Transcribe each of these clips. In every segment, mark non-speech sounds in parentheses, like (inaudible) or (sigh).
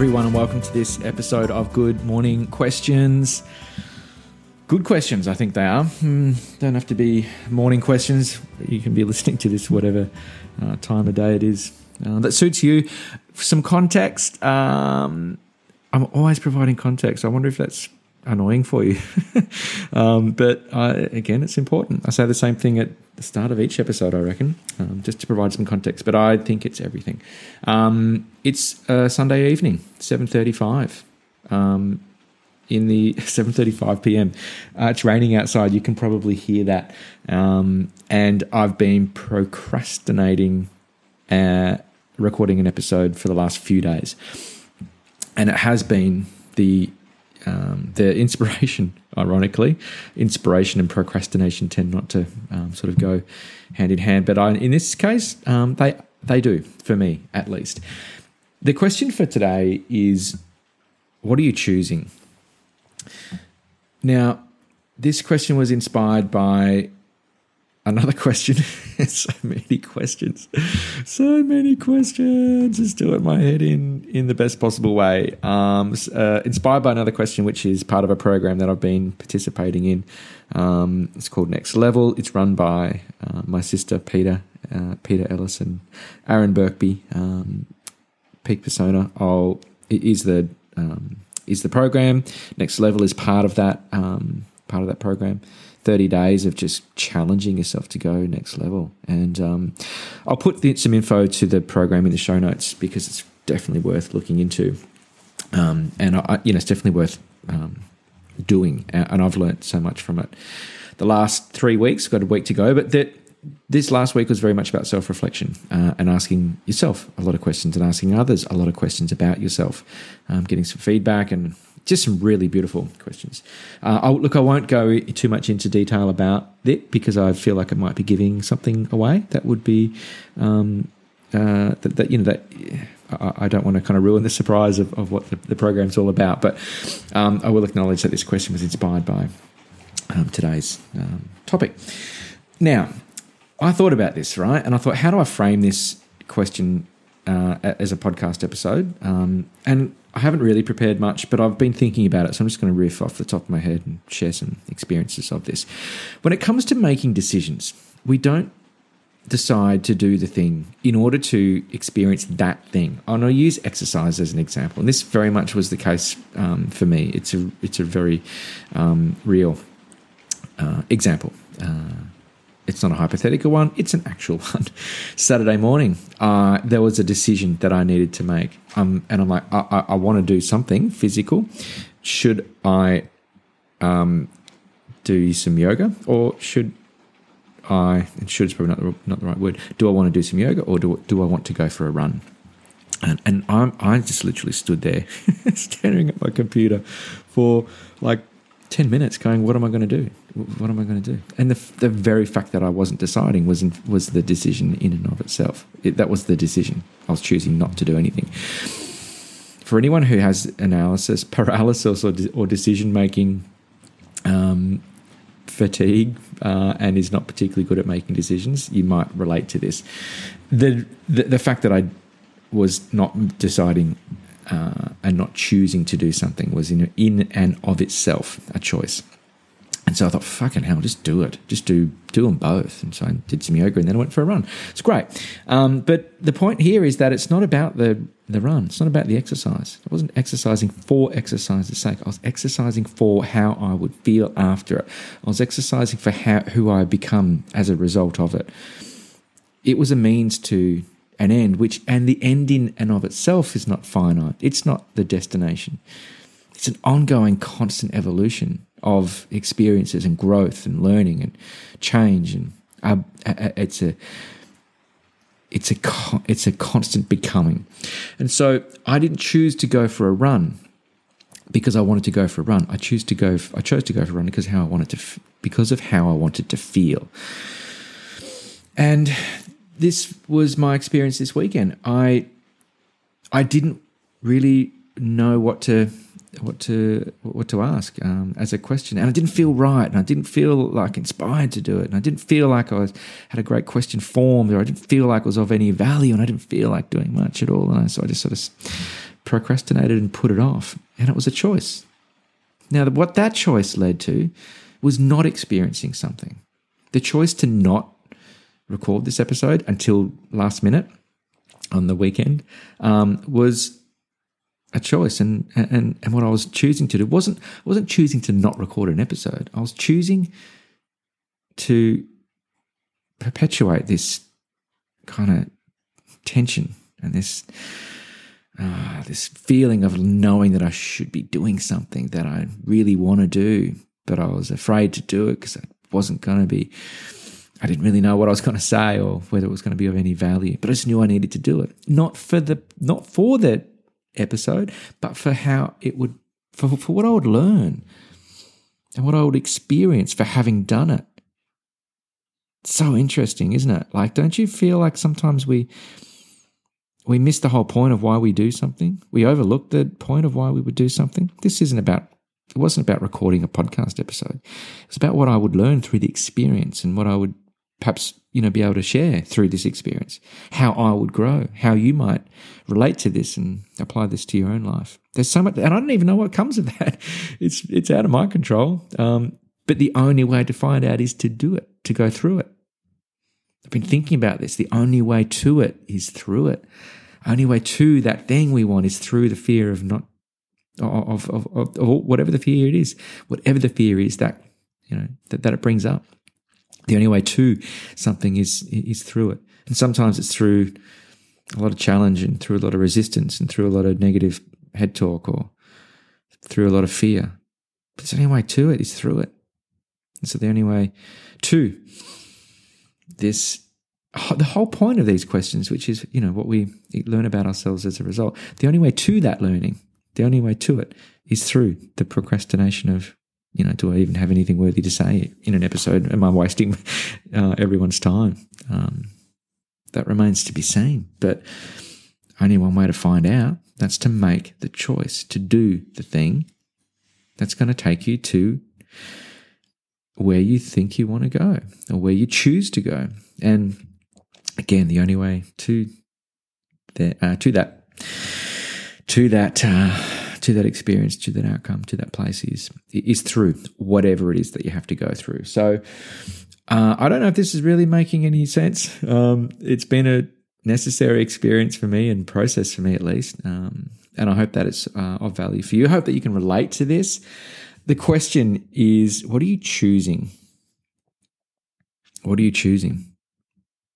everyone, and welcome to this episode of Good Morning Questions. Good questions, I think they are. Hmm, don't have to be morning questions. You can be listening to this whatever uh, time of day it is uh, that suits you. For Some context. Um, I'm always providing context. I wonder if that's annoying for you. (laughs) um, but uh, again, it's important. I say the same thing at the start of each episode, I reckon, um, just to provide some context. But I think it's everything. Um, it's Sunday evening, seven thirty-five. Um, in the (laughs) 7:35 p.m. Uh, it's raining outside. You can probably hear that, um, and I've been procrastinating uh, recording an episode for the last few days, and it has been the um, the inspiration, (laughs) ironically, inspiration and procrastination tend not to um, sort of go hand in hand. But I, in this case, um, they they do for me at least. The question for today is, what are you choosing? Now, this question was inspired by another question. (laughs) so many questions, so many questions. Just doing my head in in the best possible way. Um, uh, inspired by another question, which is part of a program that I've been participating in. Um, it's called Next Level. It's run by uh, my sister Peter, uh, Peta Ellis and Aaron Birkby. Um, Peak Persona. Oh, it is the um, is the program. Next Level is part of that um, part of that program. 30 days of just challenging yourself to go next level. And um, I'll put the, some info to the program in the show notes because it's definitely worth looking into. Um, and I, you know, it's definitely worth um, doing. And I've learned so much from it. The last three weeks, got a week to go, but that this last week was very much about self reflection uh, and asking yourself a lot of questions and asking others a lot of questions about yourself, um, getting some feedback and just some really beautiful questions. Uh, look, I won't go too much into detail about it because I feel like it might be giving something away that would be um, uh, that, that, you know that I, I, don't want to kind of ruin the surprise of, of what the, the program's all about. But um, I will acknowledge that this question was inspired by um, today's um, topic. Now, I thought about this right, and I thought, how do I frame this question uh, as a podcast episode? Um, and I haven't really prepared much, but I've been thinking about it. So I'm just going to riff off the top of my head and share some experiences of this. When it comes to making decisions, we don't decide to do the thing in order to experience that thing. And I'll use exercise as an example. And this very much was the case um, for me. It's a, it's a very um, real uh, example. Uh, it's not a hypothetical one, it's an actual (laughs) one. Saturday morning, uh, there was a decision that I needed to make. Um, and I'm like, I, I, I want to do something physical. Should I um, do some yoga or should I, and should is probably not the, not the right word, do I want to do some yoga or do, do I want to go for a run? And, and I'm, I just literally stood there (laughs) staring at my computer for like 10 minutes going, what am I going to do? What am I going to do? And the, the very fact that I wasn't deciding was, in, was the decision in and of itself. It, that was the decision. I was choosing not to do anything. For anyone who has analysis paralysis or, or decision making um, fatigue uh, and is not particularly good at making decisions, you might relate to this. The, the, the fact that I was not deciding uh, and not choosing to do something was in, in and of itself a choice. And so I thought, fucking hell, just do it. Just do do them both. And so I did some yoga and then I went for a run. It's great. Um, but the point here is that it's not about the the run. It's not about the exercise. I wasn't exercising for exercise's sake. I was exercising for how I would feel after it. I was exercising for how who I become as a result of it. It was a means to an end, which and the end in and of itself is not finite. It's not the destination. It's an ongoing, constant evolution of experiences and growth and learning and change, and uh, it's a it's a it's a constant becoming. And so I didn't choose to go for a run because I wanted to go for a run. I choose to go. I chose to go for a run because how I wanted to because of how I wanted to feel. And this was my experience this weekend. I I didn't really know what to what to what to ask um, as a question, and I didn't feel right, and I didn't feel like inspired to do it, and I didn't feel like I was had a great question formed, or I didn't feel like it was of any value, and I didn't feel like doing much at all, and so I just sort of procrastinated and put it off. And it was a choice. Now, what that choice led to was not experiencing something. The choice to not record this episode until last minute on the weekend um, was a choice, and and and what I was choosing to do wasn't wasn't choosing to not record an episode. I was choosing to perpetuate this kind of tension and this uh, this feeling of knowing that I should be doing something that I really want to do, but I was afraid to do it because I wasn't going to be. I didn't really know what I was going to say or whether it was going to be of any value, but I just knew I needed to do it. Not for the not for the episode, but for how it would for, for what I would learn and what I would experience for having done it. So interesting, isn't it? Like, don't you feel like sometimes we we miss the whole point of why we do something? We overlook the point of why we would do something. This isn't about it wasn't about recording a podcast episode. It's about what I would learn through the experience and what I would perhaps you know be able to share through this experience how i would grow how you might relate to this and apply this to your own life. There's so much and i don't even know what comes of that. (laughs) It's it's out of my control. Um, but the only way to find out is to do it to go through it. I've been thinking about this. The only way to it is through it. Only way to that thing we want is through the fear of not of of, of, of whatever the fear it is whatever the fear is that you know that, that it brings up the only way to something is is through it. And sometimes it's through a lot of challenge and through a lot of resistance and through a lot of negative head talk or through a lot of fear. But the only way to it is through it. And so the only way to this the whole point of these questions, which is, you know, what we learn about ourselves as a result, the only way to that learning, the only way to it is through the procrastination of you know, do I even have anything worthy to say in an episode? Am I wasting (laughs) uh, everyone's time? Um, that remains to be seen. But only one way to find out that's to make the choice to do the thing that's going to take you to where you think you want to go or where you choose to go. And again, the only way to the, uh, to that to that uh, to that experience, to that outcome, to that place is is through whatever it is that you have to go through. So uh, I don't know if this is really making any sense. Um, it's been a necessary experience for me and process for me at least, um, and I hope that it's uh, of value for you. I hope that you can relate to this. The question is, what are you choosing? What are you choosing?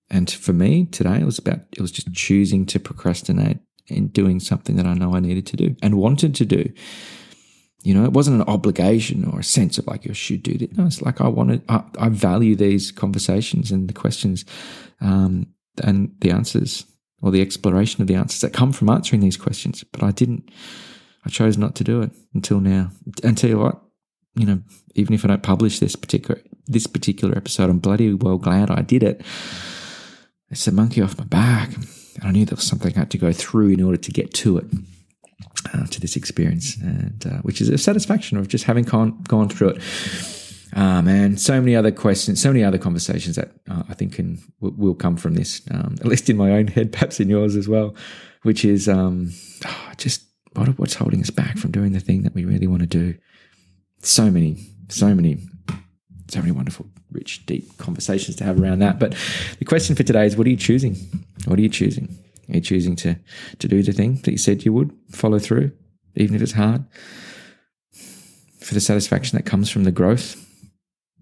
And for me today, it was about it was just choosing to procrastinate in doing something that I know I needed to do and wanted to do. You know, it wasn't an obligation or a sense of like you should do this. No, it's like I wanted. I, I value these conversations and the questions, um, and the answers or the exploration of the answers that come from answering these questions. But I didn't. I chose not to do it until now. And tell you what, you know, even if I don't publish this particular this particular episode, I'm bloody well glad I did it. It's a monkey off my back. And I knew there was something I had to go through in order to get to it, uh, to this experience, and uh, which is a satisfaction of just having gone, gone through it. Um, and so many other questions, so many other conversations that uh, I think can w- will come from this, um, at least in my own head, (laughs) perhaps in yours as well, which is um, oh, just what, what's holding us back from doing the thing that we really want to do. So many, so many, so many wonderful rich, deep conversations to have around that. But the question for today is what are you choosing? What are you choosing? Are you choosing to, to do the thing that you said you would, follow through, even if it's hard? For the satisfaction that comes from the growth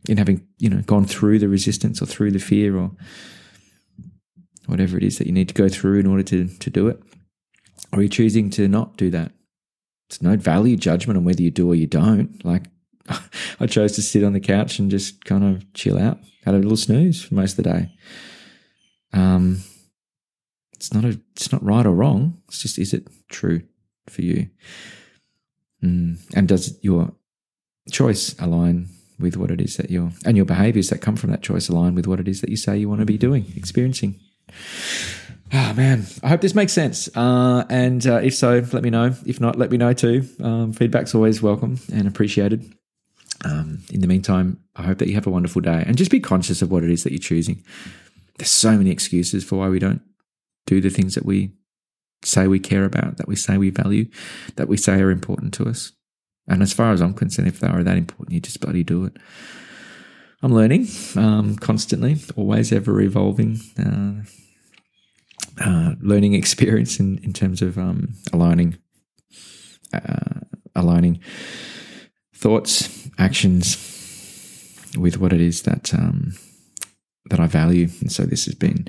in having, you know, gone through the resistance or through the fear or whatever it is that you need to go through in order to, to do it? Or are you choosing to not do that? It's no value judgment on whether you do or you don't. Like (laughs) I chose to sit on the couch and just kind of chill out, had a little snooze for most of the day. Um, it's not a, it's not right or wrong. It's just, is it true for you? Mm. And does your choice align with what it is that you're, and your behaviors that come from that choice align with what it is that you say you want to be doing, experiencing? Oh man, I hope this makes sense. Uh, and uh, if so, let me know. If not, let me know too. Um, feedback's always welcome and appreciated. Um, in the meantime, I hope that you have a wonderful day and just be conscious of what it is that you're choosing. There's so many excuses for why we don't do the things that we say we care about, that we say we value, that we say are important to us. And as far as I'm concerned, if they are that important, you just bloody do it. I'm learning um, constantly, always ever evolving. Uh, uh, learning experience in, in terms of um, aligning uh, aligning thoughts, actions with what it is that um, that I value, and so this has been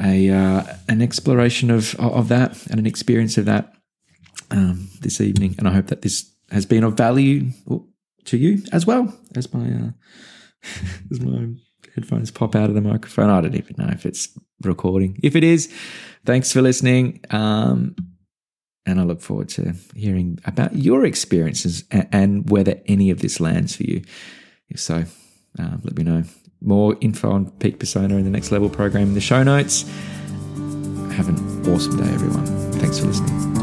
a uh, an exploration of of that and an experience of that um, this evening, and I hope that this has been of value to you as well as my uh, (laughs) as my headphones pop out of the microphone. I don't even know if it's recording. If it is, thanks for listening. Um, and I look forward to hearing about your experiences and, whether any of this lands for you. If so, uh, let me know. More info on Peak Persona in the Next Level program in the show notes. Have an awesome day, everyone. Thanks for listening.